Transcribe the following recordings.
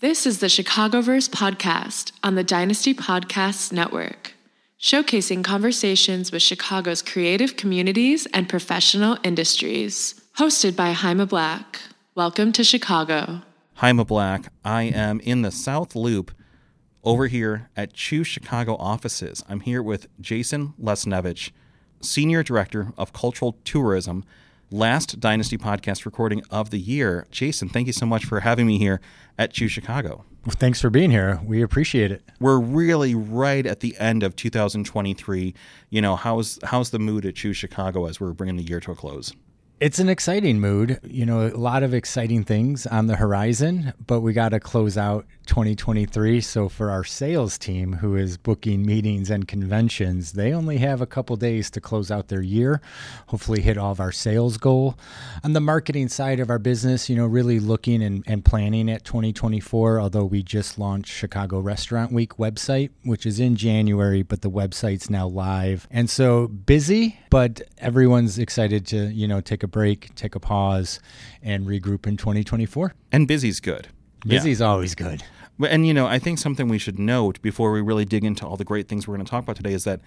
This is the Chicagoverse podcast on the Dynasty Podcasts Network, showcasing conversations with Chicago's creative communities and professional industries. Hosted by Haima Black. Welcome to Chicago. Haima Black. I am in the South Loop over here at Choose Chicago offices. I'm here with Jason Lesniewicz, Senior Director of Cultural Tourism last Dynasty podcast recording of the year. Jason, thank you so much for having me here at Choose Chicago. Well, thanks for being here. We appreciate it. We're really right at the end of 2023. You know, how's how's the mood at Choose Chicago as we're bringing the year to a close? It's an exciting mood. You know, a lot of exciting things on the horizon, but we got to close out 2023. So for our sales team who is booking meetings and conventions, they only have a couple days to close out their year, hopefully hit all of our sales goal. On the marketing side of our business, you know, really looking and, and planning at 2024, although we just launched Chicago Restaurant Week website, which is in January, but the website's now live. And so busy, but everyone's excited to, you know, take a break, take a pause and regroup in 2024. And busy's good. Busy's yeah. always good. And you know, I think something we should note before we really dig into all the great things we're going to talk about today is that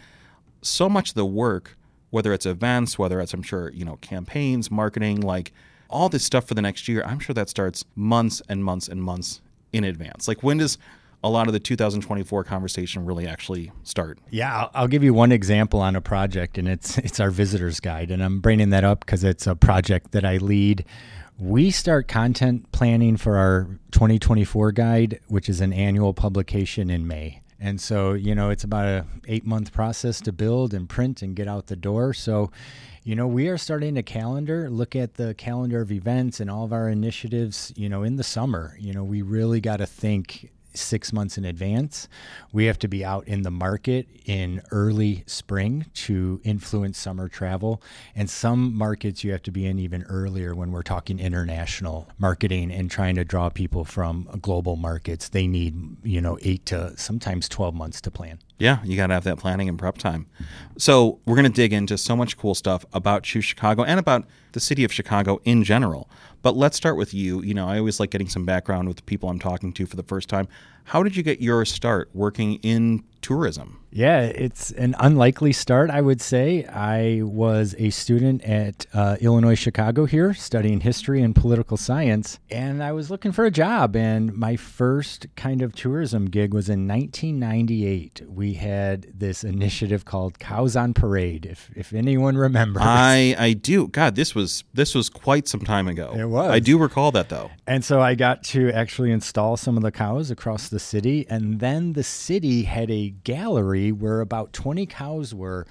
so much of the work, whether it's events, whether it's I'm sure you know campaigns, marketing, like all this stuff for the next year, I'm sure that starts months and months and months in advance. Like when does a lot of the 2024 conversation really actually start? Yeah, I'll, I'll give you one example on a project, and it's it's our visitors guide, and I'm bringing that up because it's a project that I lead we start content planning for our 2024 guide, which is an annual publication in May. And so, you know, it's about a 8 month process to build and print and get out the door. So, you know, we are starting a calendar, look at the calendar of events and all of our initiatives, you know, in the summer. You know, we really got to think six months in advance. We have to be out in the market in early spring to influence summer travel. And some markets you have to be in even earlier when we're talking international marketing and trying to draw people from global markets. They need, you know, eight to sometimes 12 months to plan. Yeah, you got to have that planning and prep time. So, we're going to dig into so much cool stuff about Choose Chicago and about the city of Chicago in general. But let's start with you. You know, I always like getting some background with the people I'm talking to for the first time. How did you get your start working in tourism? Yeah, it's an unlikely start, I would say. I was a student at uh, Illinois Chicago here studying history and political science, and I was looking for a job. And my first kind of tourism gig was in 1998. We had this initiative called Cows on Parade, if, if anyone remembers. I, I do. God, this was this was quite some time ago. It was. I do recall that though. And so I got to actually install some of the cows across the city, and then the city had a gallery where about 20 cows were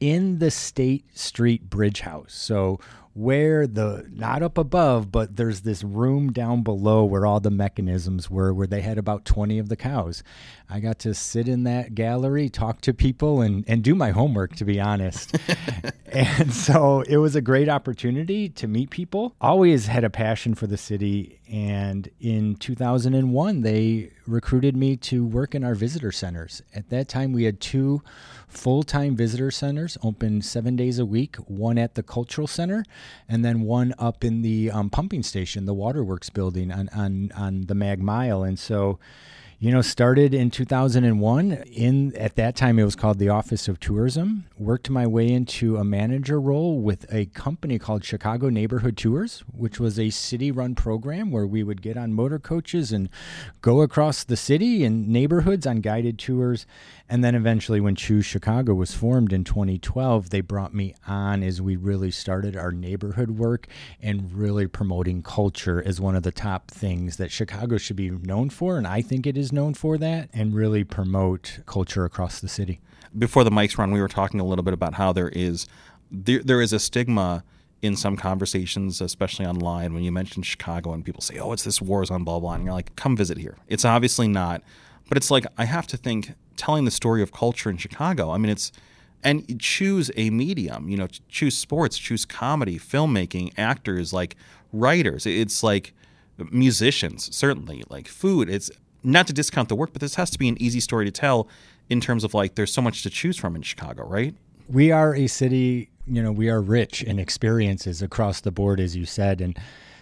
in the State Street Bridge House. So where the not up above, but there's this room down below where all the mechanisms were, where they had about 20 of the cows. I got to sit in that gallery, talk to people, and, and do my homework, to be honest. and so it was a great opportunity to meet people. Always had a passion for the city. And in 2001, they recruited me to work in our visitor centers. At that time, we had two full time visitor centers open seven days a week one at the Cultural Center, and then one up in the um, pumping station, the Waterworks building on, on, on the Mag Mile. And so you know, started in 2001. In at that time, it was called the Office of Tourism. Worked my way into a manager role with a company called Chicago Neighborhood Tours, which was a city-run program where we would get on motor coaches and go across the city and neighborhoods on guided tours. And then eventually, when Choose Chicago was formed in 2012, they brought me on as we really started our neighborhood work and really promoting culture as one of the top things that Chicago should be known for. And I think it is known for that and really promote culture across the city. Before the mics run, we were talking a little bit about how there is there, there is a stigma in some conversations, especially online, when you mention Chicago and people say, "Oh, it's this war zone," blah blah, and you're like, "Come visit here." It's obviously not, but it's like I have to think telling the story of culture in Chicago. I mean, it's and choose a medium. You know, choose sports, choose comedy, filmmaking, actors, like writers. It's like musicians, certainly, like food. It's not to discount the work, but this has to be an easy story to tell in terms of like there's so much to choose from in Chicago, right? We are a city, you know, we are rich in experiences across the board, as you said, and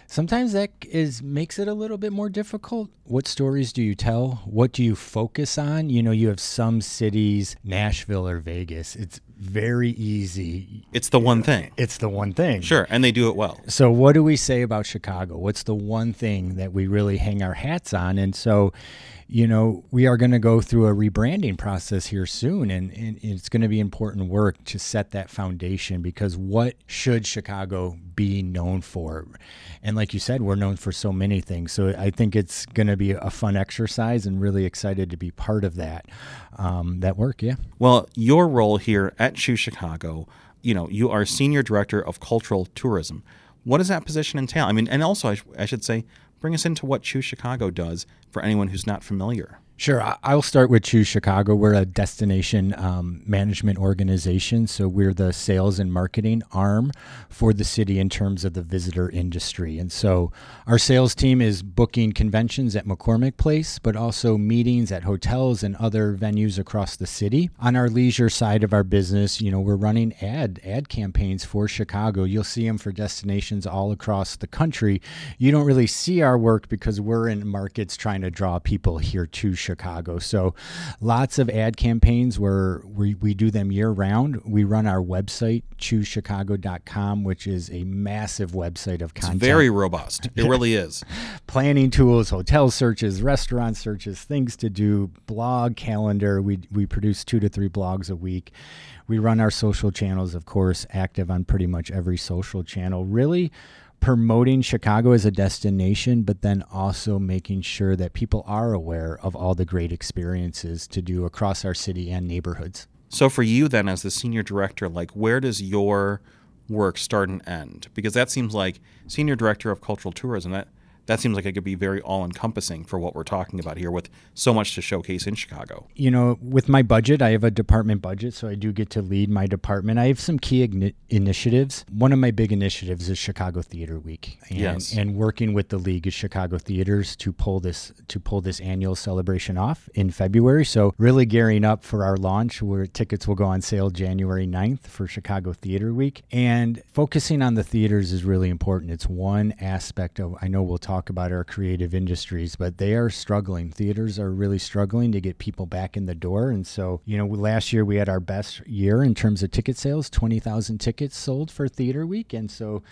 sometimes that is makes it a little bit more difficult. What stories do you tell? What do you focus on? You know, you have some cities, Nashville or Vegas. It's very easy. It's the one thing. It's the one thing. Sure, and they do it well. So, what do we say about Chicago? What's the one thing that we really hang our hats on? And so, you know, we are going to go through a rebranding process here soon, and, and it's going to be important work to set that foundation because what should Chicago be known for? And like you said, we're known for so many things. So I think it's going to be a fun exercise and really excited to be part of that um, that work. Yeah. Well, your role here at Choose Chicago, you know, you are senior director of cultural tourism. What does that position entail? I mean, and also I, sh- I should say bring us into what Choose Chicago does for anyone who's not familiar. Sure. I'll start with Choose Chicago. We're a destination um, management organization. So we're the sales and marketing arm for the city in terms of the visitor industry. And so our sales team is booking conventions at McCormick Place, but also meetings at hotels and other venues across the city. On our leisure side of our business, you know, we're running ad ad campaigns for Chicago. You'll see them for destinations all across the country. You don't really see our work because we're in markets trying to draw people here to Chicago. Chicago. So lots of ad campaigns where we, we do them year round. We run our website, choosechicago.com, which is a massive website of content. It's very robust. It really is. Planning tools, hotel searches, restaurant searches, things to do, blog calendar. We, we produce two to three blogs a week. We run our social channels, of course, active on pretty much every social channel. Really, promoting Chicago as a destination, but then also making sure that people are aware of all the great experiences to do across our city and neighborhoods. So, for you, then, as the senior director, like where does your work start and end? Because that seems like senior director of cultural tourism. That that seems like it could be very all encompassing for what we're talking about here with so much to showcase in Chicago. You know, with my budget, I have a department budget, so I do get to lead my department. I have some key igni- initiatives. One of my big initiatives is Chicago Theater Week. And, yes. and working with the League of Chicago Theaters to pull this to pull this annual celebration off in February. So really gearing up for our launch where tickets will go on sale January 9th for Chicago Theater Week. And focusing on the theaters is really important. It's one aspect of I know we'll talk talk about our creative industries, but they are struggling. Theaters are really struggling to get people back in the door. And so, you know, last year we had our best year in terms of ticket sales 20,000 tickets sold for Theater Week. And so,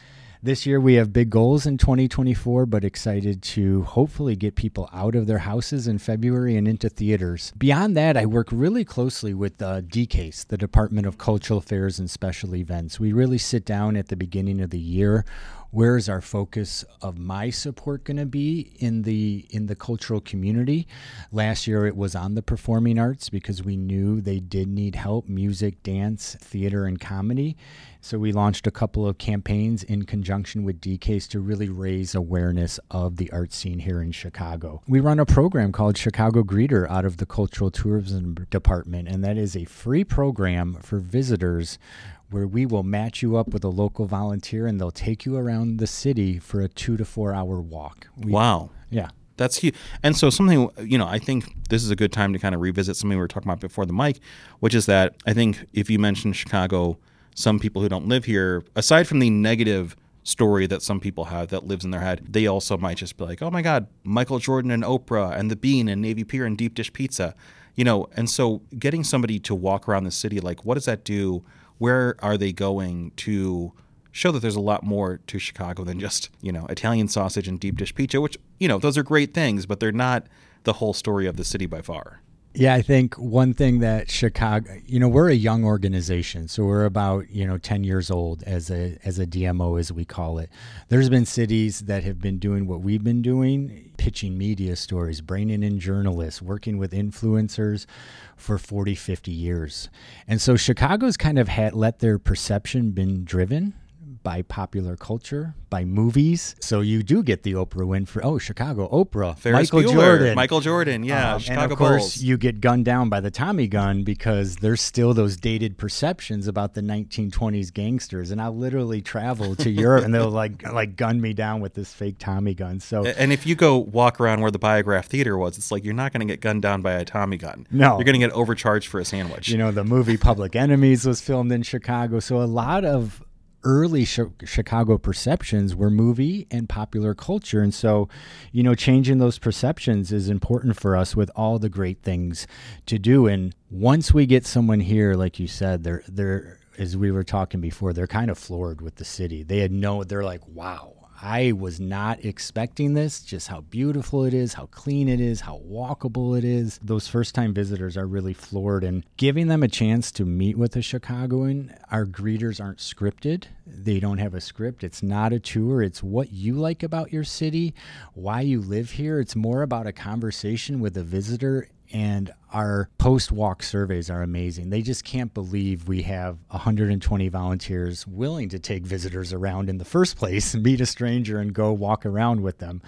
this year we have big goals in 2024, but excited to hopefully get people out of their houses in February and into theaters. Beyond that, I work really closely with uh, DCASE, the Department of Cultural Affairs and Special Events. We really sit down at the beginning of the year where is our focus of my support going to be in the in the cultural community last year it was on the performing arts because we knew they did need help music dance theater and comedy so we launched a couple of campaigns in conjunction with DCASE to really raise awareness of the art scene here in Chicago. We run a program called Chicago Greeter out of the Cultural Tourism Department, and that is a free program for visitors where we will match you up with a local volunteer and they'll take you around the city for a two to four hour walk. We, wow. Yeah. That's huge. And so something, you know, I think this is a good time to kind of revisit something we were talking about before the mic, which is that I think if you mention Chicago, some people who don't live here, aside from the negative story that some people have that lives in their head, they also might just be like, oh my God, Michael Jordan and Oprah and the Bean and Navy Pier and Deep Dish Pizza, you know, and so getting somebody to walk around the city, like, what does that do where are they going to show that there's a lot more to Chicago than just, you know, Italian sausage and deep dish pizza, which, you know, those are great things, but they're not the whole story of the city by far. Yeah, I think one thing that Chicago, you know, we're a young organization, so we're about you know ten years old as a as a DMO as we call it. There's been cities that have been doing what we've been doing, pitching media stories, bringing in journalists, working with influencers for 40, 50 years, and so Chicago's kind of had let their perception been driven by popular culture, by movies. So you do get the Oprah win for oh Chicago Oprah, Ferris Michael Bueller, Jordan, Michael Jordan, yeah, um, Chicago and of course Bulls. you get gunned down by the Tommy gun because there's still those dated perceptions about the 1920s gangsters, and I literally travel to Europe and they'll like like gun me down with this fake Tommy gun. So and if you go walk around where the Biograph Theater was, it's like you're not going to get gunned down by a Tommy gun. No. you're going to get overcharged for a sandwich. you know the movie Public Enemies was filmed in Chicago, so a lot of early sh- Chicago perceptions were movie and popular culture. And so, you know, changing those perceptions is important for us with all the great things to do. And once we get someone here, like you said, they're, they're, as we were talking before, they're kind of floored with the city. They had no, they're like, wow, I was not expecting this, just how beautiful it is, how clean it is, how walkable it is. Those first time visitors are really floored and giving them a chance to meet with a Chicagoan. Our greeters aren't scripted. They don't have a script. It's not a tour. It's what you like about your city, why you live here. It's more about a conversation with a visitor and our post walk surveys are amazing. They just can't believe we have 120 volunteers willing to take visitors around in the first place, meet a stranger, and go walk around with them.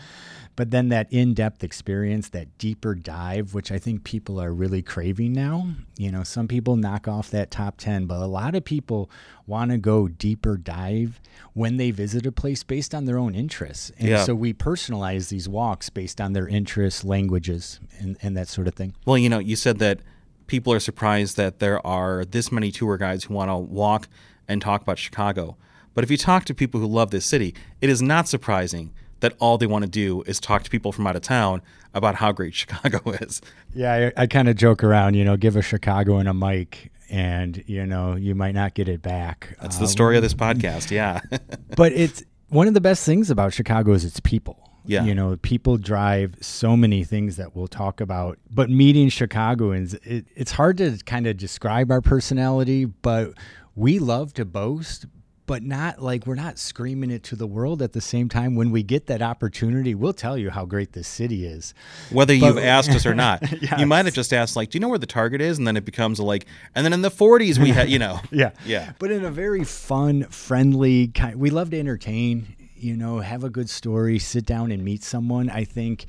But then that in depth experience, that deeper dive, which I think people are really craving now. You know, some people knock off that top 10, but a lot of people want to go deeper dive when they visit a place based on their own interests. And Yeah. so we personalize these walks based on their interests, languages, and, and that sort of thing. Well, you know, you said that people are surprised that there are this many tour guides who want to walk and talk about Chicago. But if you talk to people who love this city, it is not surprising that all they want to do is talk to people from out of town about how great Chicago is. Yeah, I, I kind of joke around, you know, give a Chicagoan a mic and, you know, you might not get it back. That's Uh, the story of this podcast. Yeah. but it's one of the best things about Chicago is its people. Yeah. You know, people drive so many things that we'll talk about. But meeting Chicagoans, it, it's hard to kind of describe our personality, but we love to boast, but not like we're not screaming it to the world at the same time. When we get that opportunity, we'll tell you how great this city is. Whether you've asked us or not, Yes. you might have just asked, like, "Do you know where the Target is?" And then it becomes like, and then in the '40s we had, you know, Yeah. yeah. But in a very fun, friendly kind we love to entertain, you know, have a good story, sit down and meet someone, I think.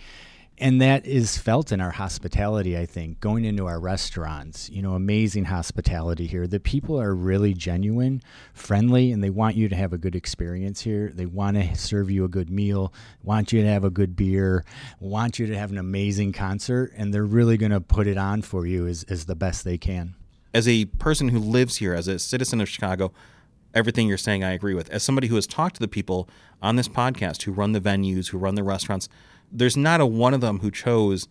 And that is felt in our hospitality, I think, going into our restaurants, you know, amazing hospitality here. The people are really genuine, friendly, and they want you to have a good experience here. They want to serve you a good meal, want you to have a good beer, want you to have an amazing concert, and they're really going to put it on for you as, as the best they can. as a person who lives here, as a citizen of Chicago, everything you're saying I agree with. As somebody who has talked to the people on this podcast who run the venues, who run the restaurants, there's not a one of them who chose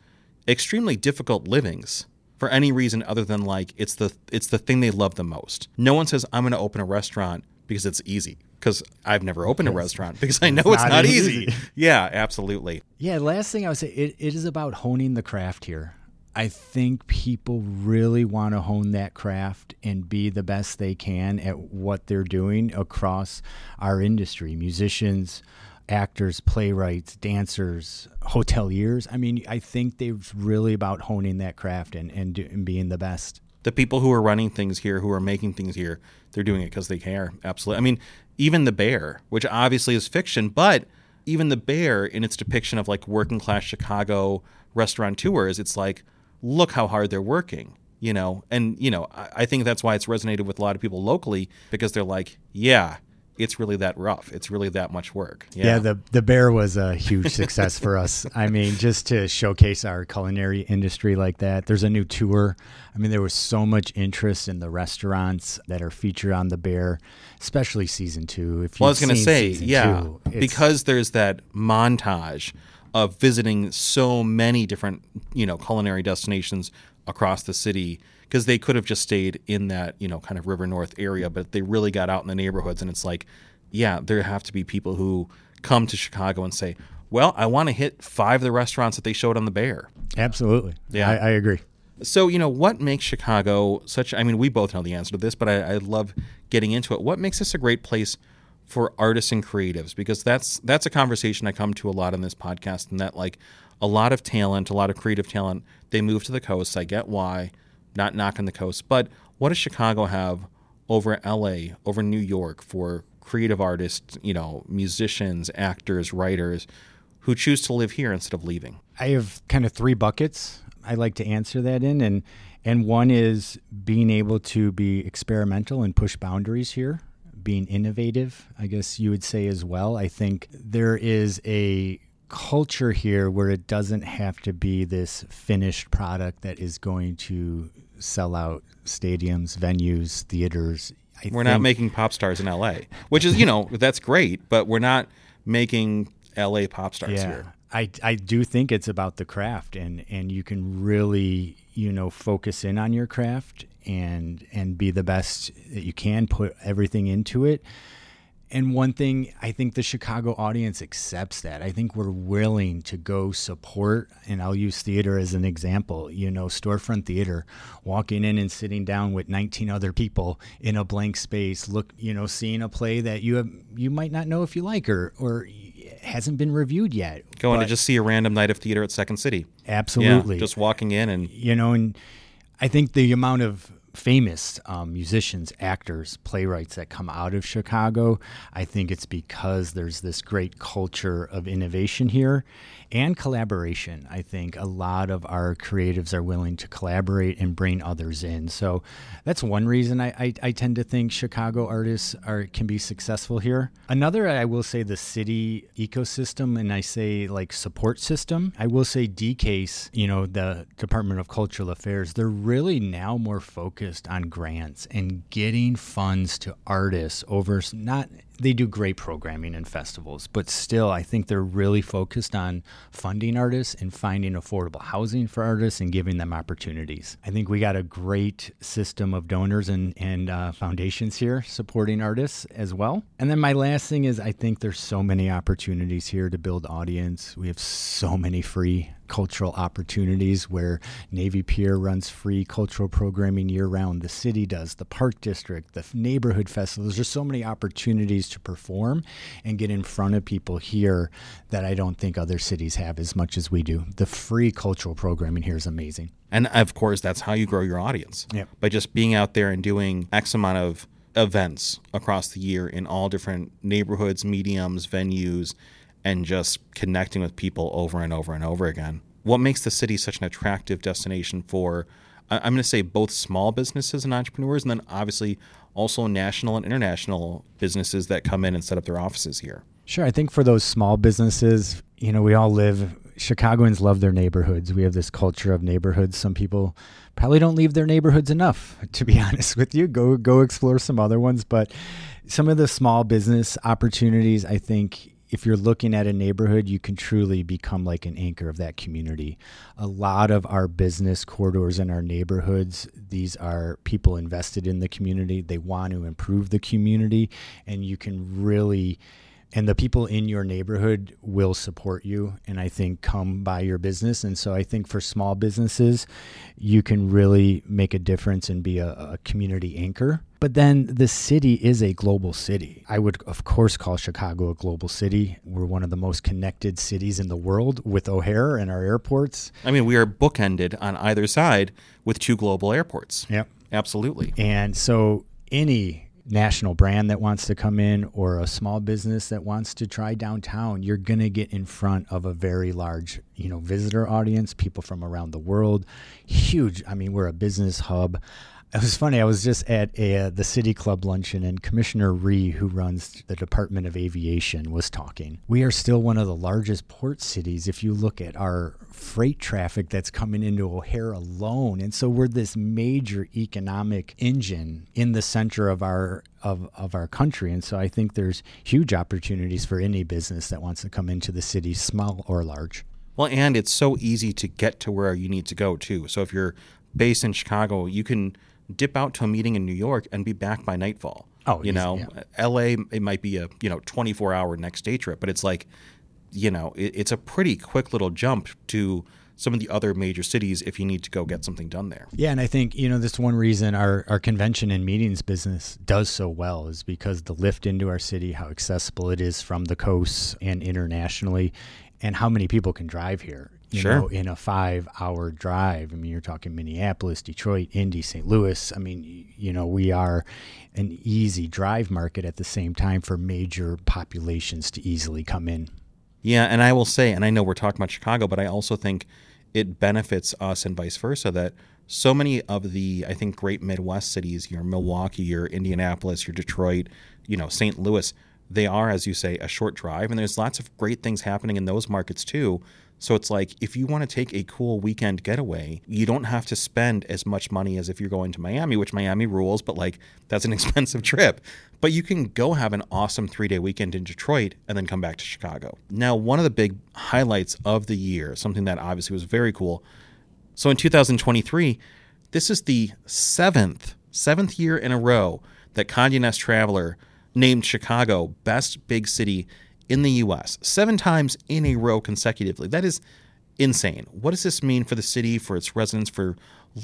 extremely difficult livings for any reason other than like it's the it's the thing they love the most. No one says I'm going to open a restaurant because it's easy because I've never opened a restaurant because I know it's not not, easy. easy. Yeah, absolutely. Yeah, last thing I would say, it, it is about honing the craft here. I think people really want to hone that craft and be the best they can at what they're doing across our industry musicians, actors, playwrights, dancers, hoteliers. I mean, I think they're really about honing that craft and, and, do, and being the best. the people who are running things here, who are making things here, they're doing it because they care. Absolutely. I mean, even the bear, which obviously is fiction, but even the bear in its depiction of like working class Chicago restaurateurs, it's like, look how hard they're working, you know? And, you know, I, I think that's why it's resonated with a lot of people locally because they're like, yeah, it's really that rough. It's really that much work. Yeah. the the bear was a huge success for us. I mean, just to showcase our culinary industry like that. There's a new tour. I mean, there was so much interest in the restaurants that are featured on the bear, especially season two. If Well, I was going to say, yeah, two, because there's that montage of visiting so many different, you know, culinary destinations across the city. Because they could have just stayed in that, you know, kind of River North area, but they really got out in the neighborhoods, and it's like, yeah, there have to be people who come to Chicago and say, "Well, I want to hit five of the restaurants that they showed on the Bear." absolutely. Yeah. I, I agree. So, you know, what makes Chicago such? I mean, we both know the answer to this, but I, I love getting into it. What makes this a great place for artists and creatives? Because that's that's a conversation I come to a lot in this podcast, and that like a lot of talent, a lot of creative talent, they move to the coast. I get why, not knocking the coast, but what does Chicago have over L.A., over New York for creative artists? You know, musicians, actors, writers who choose to live here instead of leaving. I have kind of three buckets I like to answer that in, and and one is being able to be experimental and push boundaries here, being innovative. I guess you would say as well. I think there is a culture here where it doesn't have to be this finished product that is going to sell out stadiums, venues, theaters. I We're not making pop stars in LA, which is, you know, that's great, but we're not making LA pop stars yeah. here. I, I do think it's about the craft and, and you can really you know focus in on your craft and and be the best that you can put everything into it and one thing I think the Chicago audience accepts that. I think we're willing to go support, and I'll use theater as an example. You know, storefront theater, walking in and sitting down with 19 other people in a blank space, look, you know, seeing a play that you have you might not know if you like or or hasn't been reviewed yet. Going to just see a random night of theater at Second City. absolutely, Yeah, just walking in and you know, and I think the amount of famous um, musicians, actors, playwrights that come out of Chicago, I think it's because there's this great culture of innovation here and collaboration. I think a lot of our creatives are willing to collaborate and bring others in. So that's one reason I, I, I tend to think Chicago artists are can be successful here. Another, I will say, the city ecosystem, and I say like support system. I will say DCASE, you know, the Department of Cultural Affairs, they're really now more focused on grants and getting funds to artists over not they do great programming and festivals, but still, I think they're really focused on funding artists and finding affordable housing for artists and giving them opportunities. I think we got a great system of donors and, and uh, foundations here supporting artists as well. And then my last thing is I think there's so many opportunities here to build audience. We have so many free cultural opportunities where Navy Pier runs free cultural programming year round. The city does, the Park District, the neighborhood festivals. There's so many opportunities to perform and get in front of people here that I don't think other cities have as much as we do. The free cultural programming here is amazing. And of course, that's how you grow your audience. By just being out there and doing X amount of events across the year in all different neighborhoods, mediums, venues, and just connecting with people over and over and over again. What makes the city such an attractive destination for, I'm going to say, both small businesses and entrepreneurs, and then obviously also national and international businesses that come in and set up their offices here? Sure. I think for those small businesses, you know, we all live, Chicagoans love their neighborhoods. We have this culture of neighborhoods. Some people probably don't leave their neighborhoods enough, to be honest with you. Go, go explore some other ones. But some of the small business opportunities, I think, if you're looking at a neighborhood, you can truly become like an anchor of that community. A lot of our business corridors in our neighborhoods, these are people invested in the community. They want to improve the community, and you can really and the people in your neighborhood will support you and i think come by your business and so i think for small businesses you can really make a difference and be a, a community anchor but then the city is a global city i would of course call chicago a global city we're one of the most connected cities in the world with o'hare and our airports I mean, we are bookended on either side with two global airports. yep Absolutely. And so any national brand that wants to come in or a small business that wants to try downtown, you're going to get in front of a very large, you know, visitor audience, people from around the world. Huge. I mean, we're a business hub. It was funny. I was just at a, uh, the City Club luncheon, and Commissioner Rhee, who runs the Department of Aviation, was talking. We are still one of the largest port cities if you look at our freight traffic that's coming into O'Hare alone, and so we're this major economic engine in the center of our of, of our country. And so I think there's huge opportunities for any business that wants to come into the city, small or large. Well, and it's so easy to get to where you need to go too. So if you're based in Chicago, you can dip out to a meeting in New York and be back by nightfall. Oh, you easy, know, L.A. it might be a you know 24 hour next day trip, but it's like, you know, it, it's a pretty quick little jump to some of the other major cities if you need to go get something done there. Yeah, and I think you know this one reason our our convention and meetings business does so well is because the lift into our city, how accessible it is from the coasts and internationally, and how many people can drive here. You Sure. know, in a five-hour drive. I mean, you're talking Minneapolis, Detroit, Indy, St. Louis. I mean, you know, we are an easy drive market at the same time for major populations to easily come in. Yeah, and I will say, and I know we're talking about Chicago, but I also think it benefits us and vice versa that so many of the I think great Midwest cities, your Milwaukee, your Indianapolis, your Detroit, you know, St. Louis, they are, as you say, a short drive, and there's lots of great things happening in those markets too. So it's like if you want to take a cool weekend getaway, you don't have to spend as much money as if you're going to Miami, which Miami rules, but like that's an expensive trip. But you can go have an awesome three day weekend in Detroit and then come back to Chicago. Now, one of the big highlights of the year, something that obviously was very cool. So in 2023, this is the seventh, seventh year in a row that Condé Nast Traveler named Chicago best big city in the US, seven times in a row consecutively. That is insane. What does this mean for the city, for its residents, for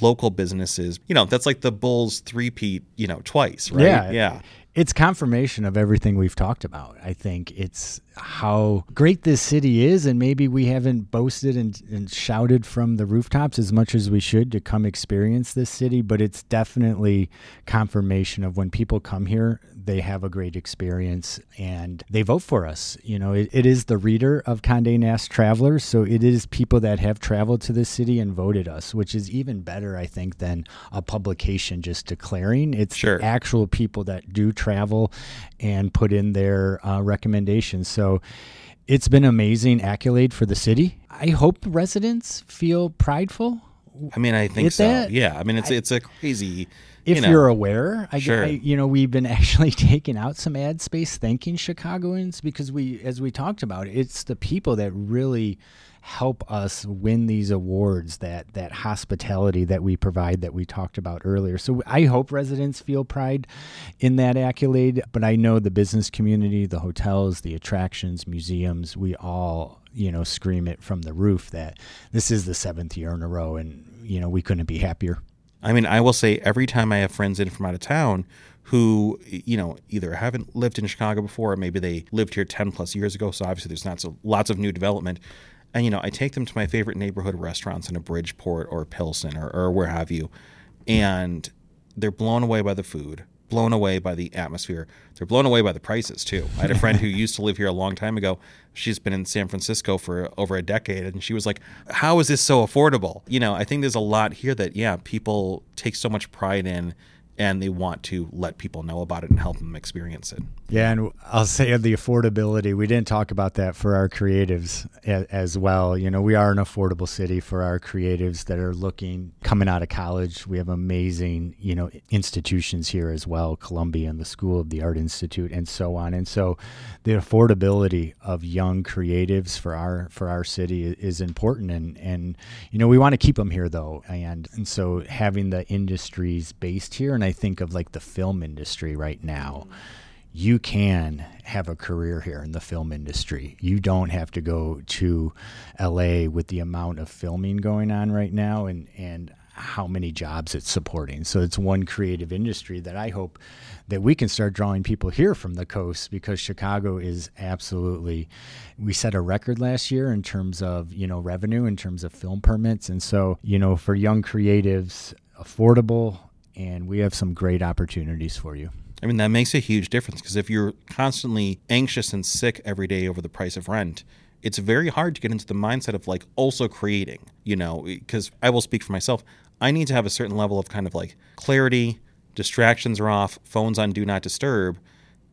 local businesses? You know, that's like the Bulls three-peat, you know, twice, right? Yeah. Yeah. It's confirmation of everything we've talked about. I think it's how great this city is, and maybe we haven't boasted and, and, shouted from the rooftops as much as we should to come experience this city, but it's definitely confirmation of when people come here, they have a great experience and they vote for us. You know, it, it is the reader of Conde Nast Travelers, so it is people that have traveled to this city and voted us, which is even better, I think, than a publication just declaring. It's sure. actual people that do travel and put in their uh, recommendations. So it's been amazing accolade for the city. I hope residents feel prideful. I mean, I think so. That. Yeah. I mean, it's I, it's a crazy if you know, you're aware, I, sure. I, you know, we've been actually taking out some ad space, thanking Chicagoans because we, as we talked about, it's the people that really help us win these awards that that hospitality that we provide that we talked about earlier. So i hope residents feel pride in that accolade but i know the business community the hotels the attractions museums we all you know scream it from the roof that this is the seventh year in a row and you know we couldn't be happier I mean, I will say every time I have friends in from out of town who, you know, either haven't lived in Chicago before or maybe they lived here 10 plus years ago. So obviously there's not so lots of new development. And, you know, I take them to my favorite neighborhood restaurants in a Bridgeport or Pilsen or, or where have you. And they're blown away by the food blown away by the atmosphere. They're blown away by the prices too. I had a friend who used to live here a long time ago. She's been in San Francisco for over a decade and she was like, "How is this so affordable?" You know, I think there's a lot here that yeah, people take so much pride in and they want to let people know about it and help them experience it. Yeah, and I'll say the affordability. We didn't talk about that for our creatives as well. You know, we are an affordable city for our creatives that are looking coming out of college. We have amazing, you know, institutions here as well, Columbia and the School of the Art Institute and so on. And so the affordability of young creatives for our for our city is important and and you know, we want to keep them here though. And and so having the industries based here and I think of like the film industry right now. You can have a career here in the film industry. You don't have to go to LA with the amount of filming going on right now and and how many jobs it's supporting. So it's one creative industry that I hope that we can start drawing people here from the coast because Chicago is absolutely we set a record last year in terms of, you know, revenue in terms of film permits and so, you know, for young creatives affordable and we have some great opportunities for you. I mean, that makes a huge difference because if you're constantly anxious and sick every day over the price of rent, it's very hard to get into the mindset of like also creating, you know, because I will speak for myself. I need to have a certain level of kind of like clarity, distractions are off, phones on do not disturb.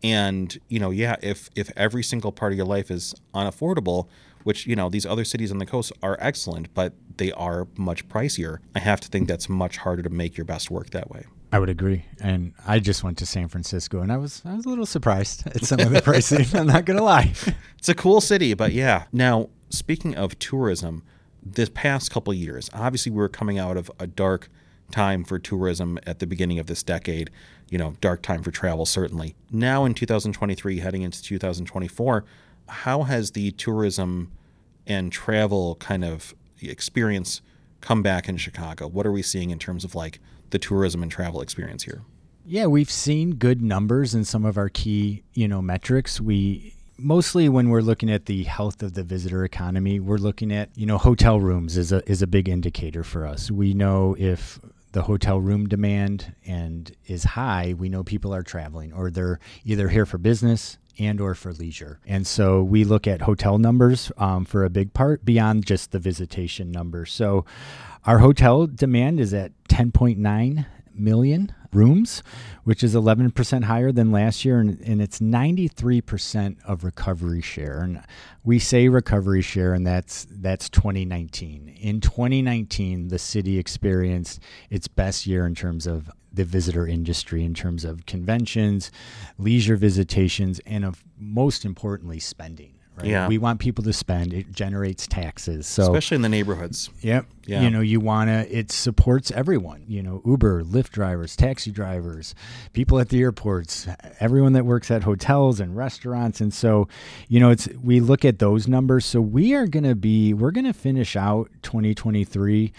And, you know, yeah, if if every single part of your life is unaffordable, which, you know, these other cities on the coast are excellent, but they are much pricier. I have to think that's much harder to make your best work that way. I would agree. And I just went to San Francisco and I was I was a little surprised at some of the pricing. I'm not gonna lie. It's a cool city, but yeah. Now, speaking of tourism, this past couple years, obviously we were coming out of a dark time for tourism at the beginning of this decade. You know, dark time for travel, certainly. Now in 2023, heading into 2024, how has the tourism and travel kind of experience come back in Chicago? What are we seeing in terms of like the tourism and travel experience here? Yeah, we've seen good numbers in some of our key, you know, metrics. We mostly when we're looking at the health of the visitor economy, we're looking at, you know, hotel rooms is a is a big indicator for us. We know if the hotel room demand and is high, we know people are traveling or they're either here for business and or for leisure. And so we look at hotel numbers um, for a big part beyond just the visitation numbers. So our hotel demand is at 10.9 million rooms, which is 11% higher than last year, and, and it's 93% of recovery share. And we say recovery share, and that's that's 2019. In 2019, the city experienced its best year in terms of the visitor industry, in terms of conventions, leisure visitations, and of most importantly, spending. Right? Yeah. We want people to spend. It generates taxes. So especially in the neighborhoods. Yep. Yeah. You know, you want to, it supports everyone, you know, Uber, Lyft drivers, taxi drivers, people at the airports, everyone that works at hotels and restaurants. And so, you know, it's, we look at those numbers. So we are going to be, we're going to finish out 2023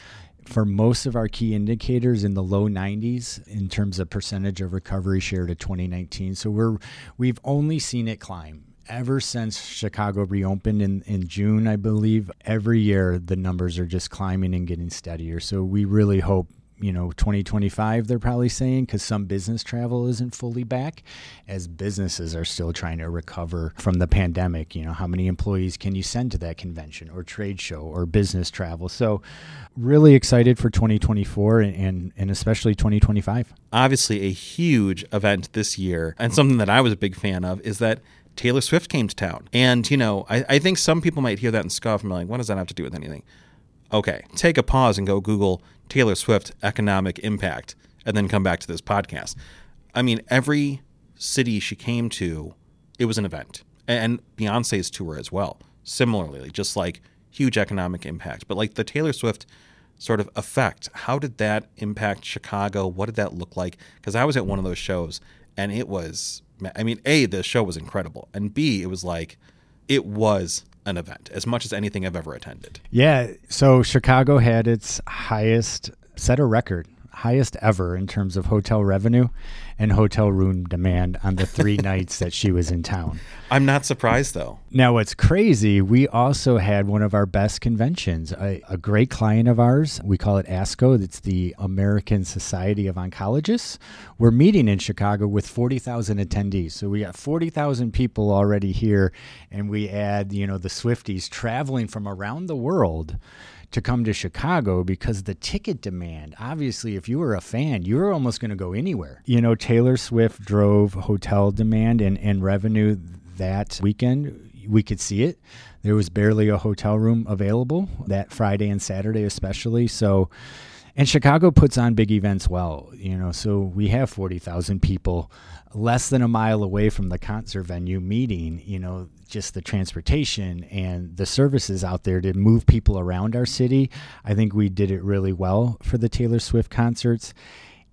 for most of our key indicators in the low 90s in terms of percentage of recovery share to 2019. So we're, we've only seen it climb ever since Chicago reopened in, in June, I believe, every year the numbers are just climbing and getting steadier. So we really hope, you know, 2025, they're probably saying, because some business travel isn't fully back, as businesses are still trying to recover from the pandemic. You know, how many employees can you send to that convention or trade show or business travel? So really excited for 2024 and, and, and especially 2025. Obviously, a huge event this year, and something that I was a big fan of is that Taylor Swift came to town. And, you know, I, I think some people might hear that and scoff and be like, what does that have to do with anything? Okay, take a pause and go Google Taylor Swift economic impact and then come back to this podcast. I mean, every city she came to, it was an event. And Beyonce's tour as well. Similarly, just like huge economic impact. But like the Taylor Swift sort of effect, how did that impact Chicago? What did that look like? Because I was at one of those shows and it was I mean, A, the show was incredible. And B, it was like, it was an event as much as anything I've ever attended. Yeah. So Chicago had its highest, set a record, highest ever in terms of hotel revenue and hotel room demand on the three nights that she was in town. I'm not surprised though. Now, what's crazy, we also had one of our best conventions. A, a great client of ours, we call it ASCO, that's the American Society of Oncologists. We're meeting in Chicago with 40,000 attendees. So we got 40,000 people already here, and we add, you know, the Swifties traveling from around the world to come to Chicago because the ticket demand, obviously, if you were a fan, you were almost going to go anywhere. You know, Taylor Swift drove hotel demand and, and revenue that weekend. We could see it. There was barely a hotel room available that Friday and Saturday, especially. So, and Chicago puts on big events well, you know. So we have 40,000 people less than a mile away from the concert venue meeting, you know, just the transportation and the services out there to move people around our city. I think we did it really well for the Taylor Swift concerts.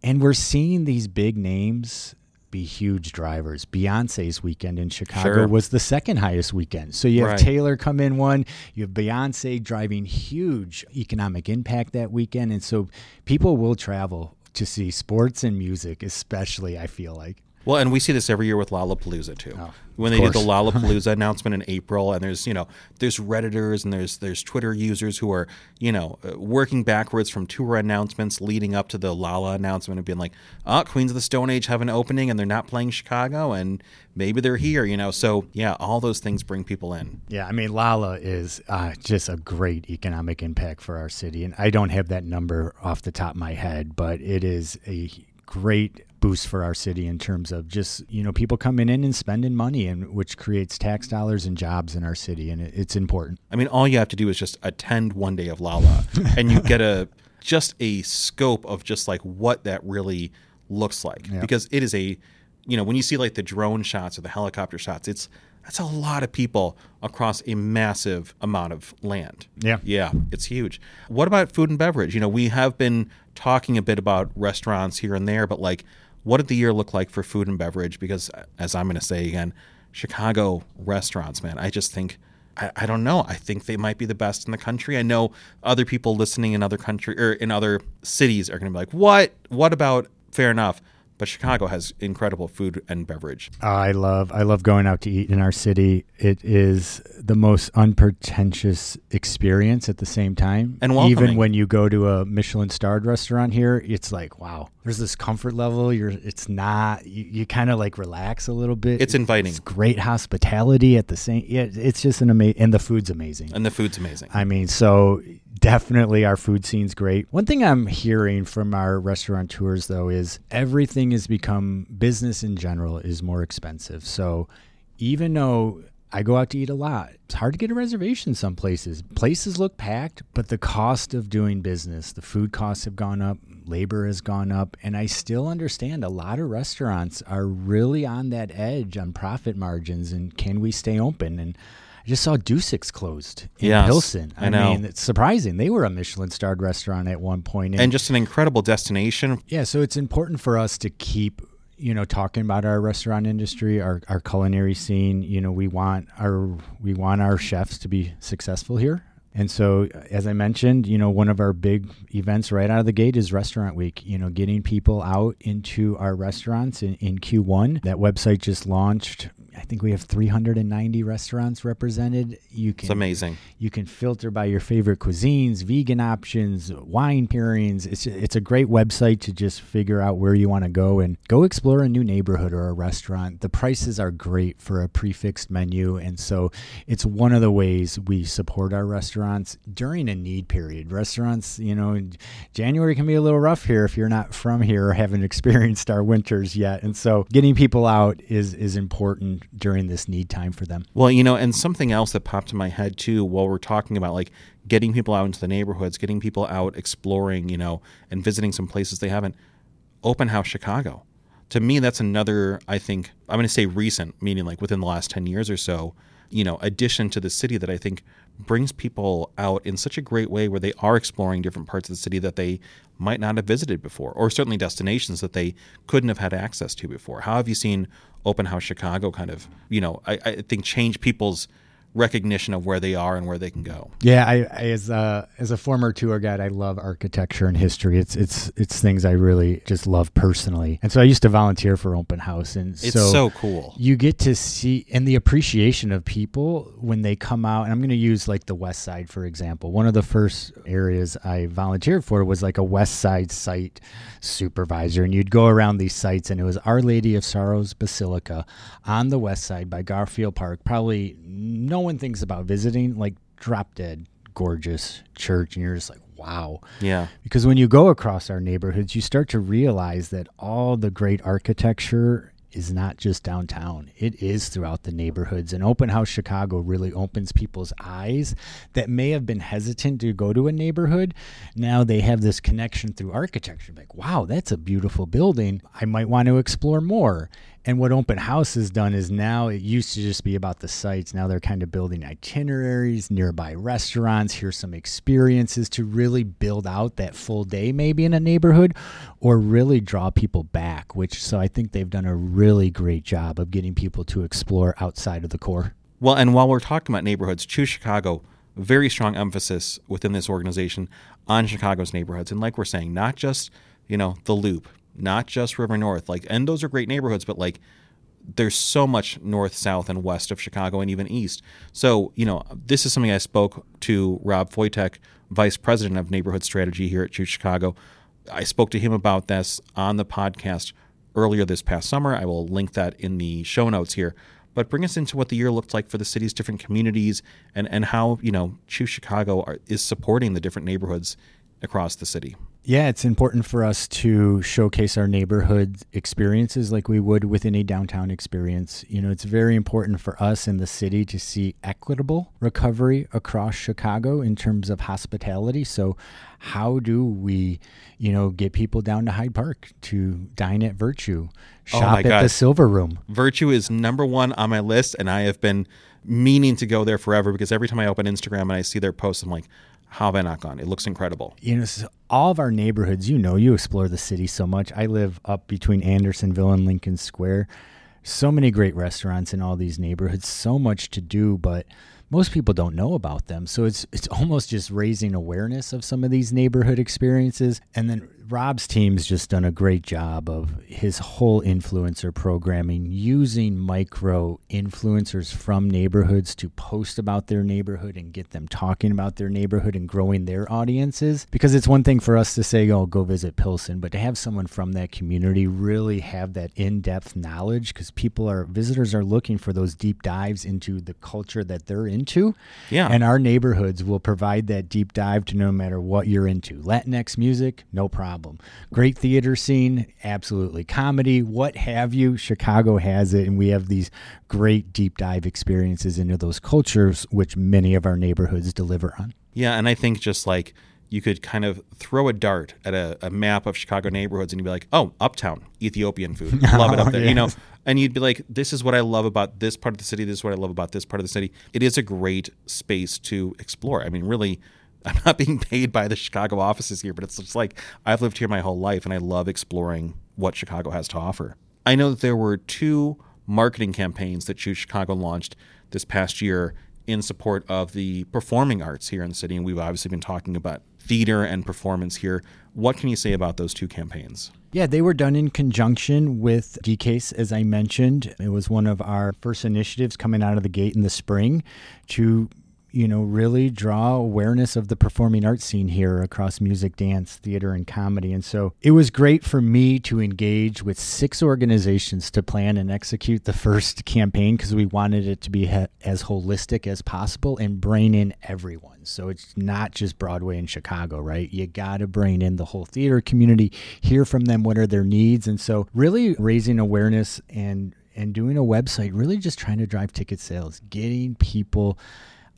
And we're seeing these big names be huge drivers. Beyonce's weekend in Chicago Sure. was the second highest weekend. So you have Right. Taylor come in one, you have Beyonce driving huge economic impact that weekend. And so people will travel to see sports and music, especially, I feel like. Well, and we see this every year with Lollapalooza too. Oh, when they did the course. Lollapalooza announcement in April, and there's you know there's redditors and there's there's Twitter users who are you know uh, working backwards from tour announcements leading up to the Lolla announcement and being like, "Oh, Queens of the Stone Age have an opening and they're not playing Chicago, and maybe they're here," you know. So yeah, all those things bring people in. Yeah, I mean, Lolla is uh, just a great economic impact for our city. And I don't have that number off the top of my head, but it is a great boost for our city in terms of just, you know, people coming in and spending money, and which creates tax dollars and jobs in our city. And it, it's important. I mean, all you have to do is just attend one day of Lolla, and you get a just a scope of just like what that really looks like. Yeah. Because it is a, you know, when you see like the drone shots or the helicopter shots, it's that's a lot of people across a massive amount of land. Yeah. Yeah, it's huge. What about food and beverage? You know, we have been talking a bit about restaurants here and there, but like, what did the year look like for food and beverage? Because uh, as I'm going to say again, Chicago restaurants, man, I just think. I, I don't know. I think they might be the best in the country. I know other people listening in other country or in other cities are going to be like, "What? What about?" Fair enough, but Chicago has incredible food and beverage. I love I love going out to eat in our city. It is the most unpretentious experience at the same time. And welcoming. even when you go to a Michelin starred restaurant here, it's like, wow, there's this comfort level. You're it's not you, you kind of like relax a little bit. It's inviting. It's great hospitality at the same. Yeah, it's just an amazing and the food's amazing. And the food's amazing. I mean, so definitely our food scene's great. One thing I'm hearing from our restaurateurs though is everything has become business in general is more expensive. So even though I go out to eat a lot. It's hard to get a reservation some places. Places look packed, but the cost of doing business, the food costs have gone up, labor has gone up, and I still understand a lot of restaurants are really on that edge on profit margins and can we stay open? And just saw Dusek's closed in Yes, Pilsen. I know. mean, it's surprising. They were a Michelin starred restaurant at one point. and just an incredible destination. Yeah, so it's important for us to keep, you know, talking about our restaurant industry, our, our culinary scene. You know, we want our we want our chefs to be successful here. And so, as I mentioned, you know, one of our big events right out of the gate is Restaurant Week. You know, getting people out into our restaurants in, in Q1. That website just launched. I think we have 390 restaurants represented. You can It's amazing. you can filter by your favorite cuisines, vegan options, wine pairings. It's it's a great website to just figure out where you want to go and go explore a new neighborhood or a restaurant. The prices are great for a prefixed menu, and so it's one of the ways we support our restaurants during a need period. Restaurants, you know, January can be a little rough here if you're not from here or haven't experienced our winters yet, and so getting people out is is important during this need time for them. Well, you know, and something else that popped in my head too while we're talking about like getting people out into the neighborhoods, getting people out exploring, you know, and visiting some places they haven't. Open House Chicago. To me, that's another, I think, I'm going to say recent, meaning like within the last 10 years or so, you know, addition to the city that I think brings people out in such a great way where they are exploring different parts of the city that they might not have visited before, or certainly destinations that they couldn't have had access to before. How have you seen Open House Chicago kind of, you know, I, I think change people's recognition of where they are and where they can go? Yeah, I, I as a as a former tour guide, I love architecture and history. It's it's it's things I really just love personally. And so I used to volunteer for open house, and It's so, so cool. you get to see and the appreciation of people when they come out. And I'm going to use like the West Side for example. One of the first areas I volunteered for was like a West Side site supervisor, and you'd go around these sites, and it was Our Lady of Sorrows Basilica on the West Side by Garfield Park. Probably no one thinks about visiting, like drop dead gorgeous church, and you're just like, wow. Yeah. Because when you go across our neighborhoods, you start to realize that all the great architecture is not just downtown, it is throughout the neighborhoods. And Open House Chicago really opens people's eyes that may have been hesitant to go to a neighborhood. Now they have this connection through architecture. Like, wow, that's a beautiful building. I might want to explore more. And what Open House has done is now it used to just be about the sites. Now they're kind of building itineraries, nearby restaurants. Here's some experiences to really build out that full day, maybe in a neighborhood, or really draw people back. Which, so I think they've done a really great job of getting people to explore outside of the core. Well, and while we're talking about neighborhoods, Choose Chicago, very strong emphasis within this organization on Chicago's neighborhoods. And like we're saying, not just, you know, the loop, not just River North, like, and those are great neighborhoods, but like, there's so much north, south, and west of Chicago, and even east. So, you know, this is something I spoke to Rob Foytek, vice president of neighborhood strategy here at Choose Chicago. I spoke to him about this on the podcast earlier this past summer. I will link that in the show notes here. But bring us into what the year looked like for the city's different communities and, and how, you know, Choose Chicago are, is supporting the different neighborhoods across the city. Yeah, it's important for us to showcase our neighborhood experiences like we would within a downtown experience. You know, it's very important for us in the city to see equitable recovery across Chicago in terms of hospitality. So, how do we, you know, get people down to Hyde Park to dine at Virtue, Oh shop my at the Silver Room? Virtue is number one on my list, and I have been meaning to go there forever because every time I open Instagram and I see their posts, I'm like, how have I not gone? It looks incredible. you know, all of our neighborhoods, you know, you explore the city so much. I live up between Andersonville and Lincoln Square. So many great restaurants in all these neighborhoods, so much to do, but most people don't know about them. So it's it's almost just raising awareness of some of these neighborhood experiences and then Rob's team's just done a great job of his whole influencer programming using micro influencers from neighborhoods to post about their neighborhood and get them talking about their neighborhood and growing their audiences. Because it's one thing for us to say, oh, go visit Pilsen, but to have someone from that community really have that in depth knowledge because people are, visitors are looking for those deep dives into the culture that they're into. Yeah. And our neighborhoods will provide that deep dive to no matter what you're into. Latinx music, no problem. Great theater scene, absolutely. Comedy, what have you. Chicago has it, and we have these great deep dive experiences into those cultures, which many of our neighborhoods deliver on. Yeah, and I think just like you could kind of throw a dart at a, a map of Chicago neighborhoods and you'd be like, oh, Uptown, Ethiopian food. Love it up there. You know, and you'd be like, this is what I love about this part of the city. This is what I love about this part of the city. It is a great space to explore. I mean, really, I'm not being paid by the Chicago offices here, but it's just like I've lived here my whole life and I love exploring what Chicago has to offer. I know that there were two marketing campaigns that Choose Chicago launched this past year in support of the performing arts here in the city. And we've obviously been talking about theater and performance here. What can you say about those two campaigns? Yeah, they were done in conjunction with DCASE, as I mentioned. It was one of our first initiatives coming out of the gate in the spring to you know, really draw awareness of the performing arts scene here across music, dance, theater, and comedy. And so it was great for me to engage with six organizations to plan and execute the first campaign because we wanted it to be ha- as holistic as possible and bring in everyone. So it's not just Broadway and Chicago, right? You got to bring in the whole theater community, hear from them what are their needs. And so really raising awareness and and doing a website, really just trying to drive ticket sales, getting people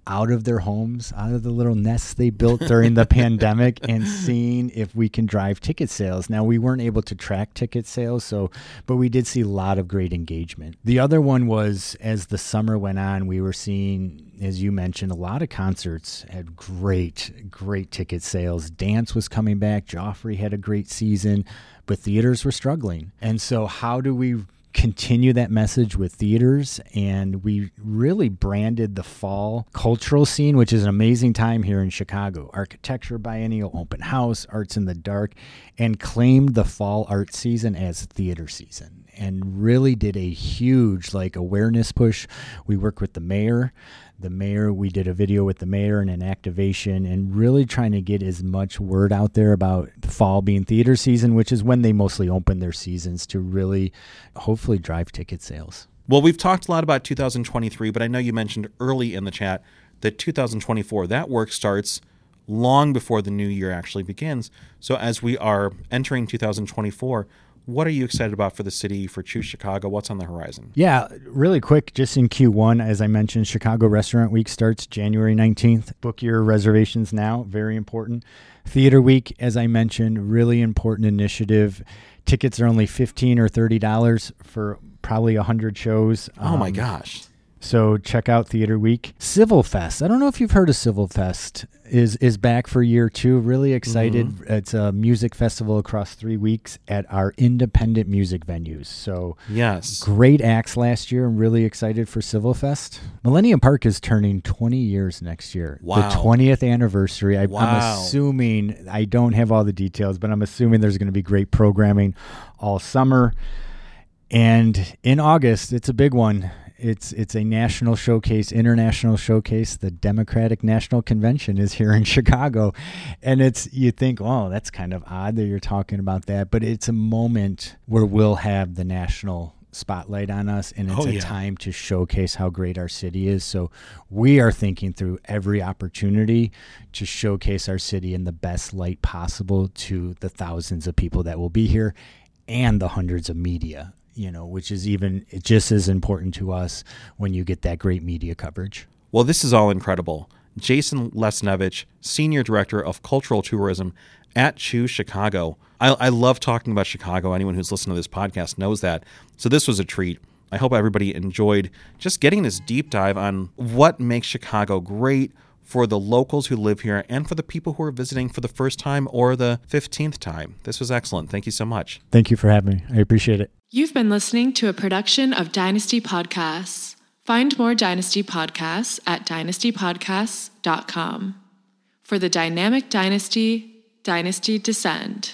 out of their homes, out of the little nests they built during the pandemic, and seeing if we can drive ticket sales. Now, we weren't able to track ticket sales, so, but we did see a lot of great engagement. The other one was as the summer went on, we were seeing, as you mentioned, a lot of concerts had great, great ticket sales. Dance was coming back, Joffrey had a great season, but theaters were struggling. And so, how do we continue that message with theaters and we really branded the fall cultural scene which is an amazing time here in chicago. Architecture biennial open house arts in the dark and claimed the fall art season as theater season and really did a huge like awareness push we worked with the mayor the mayor. We did a video with the mayor and an activation and really trying to get as much word out there about the fall being theater season, which is when they mostly open their seasons to really hopefully drive ticket sales. Well, we've talked a lot about 2023, but I know you mentioned early in the chat that 2024, that work starts long before the new year actually begins. So as we are entering 2024, what are you excited about for the city, for Choose Chicago? What's on the horizon? Yeah, really quick, just in Q1, as I mentioned, Chicago Restaurant Week starts January 19th. Book your reservations now, very important. Theater Week, as I mentioned, really important initiative. Tickets are only 15 or $30 for probably 100 shows. Oh my um, gosh. So check out Theater Week. CIVL Fest. I don't know if you've heard of CIVL Fest. Is is back for year two. Really excited. Mm-hmm. It's a music festival across three weeks at our independent music venues. So yes, great acts last year. I'm really excited for CIVL Fest. Millennium Park is turning 20 years next year. Wow. The 20th anniversary. I, wow. I'm assuming I don't have all the details, but I'm assuming there's going to be great programming all summer. And in August, it's a big one it's it's a national showcase, international showcase. The Democratic National Convention is here in Chicago, and it's you think, oh, that's kind of odd that you're talking about that, but it's a moment where we'll have the national spotlight on us and it's oh, yeah. a time to showcase how great our city is so we are thinking through every opportunity to showcase our city in the best light possible to the thousands of people that will be here and the hundreds of media you know, which is even just as important to us when you get that great media coverage. Well, this is all incredible. Jason Lesniewicz, Senior Director of Cultural Tourism at Choose Chicago. I, I love talking about Chicago. Anyone who's listened to this podcast knows that. So this was a treat. I hope everybody enjoyed just getting this deep dive on what makes Chicago great, for the locals who live here and for the people who are visiting for the first time or the 15th time. This was excellent. Thank you so much. Thank you for having me. I appreciate it. You've been listening to a production of Dynasty Podcasts. Find more Dynasty podcasts at dynastypodcasts.com. For the dynamic dynasty, Dynasty Descend.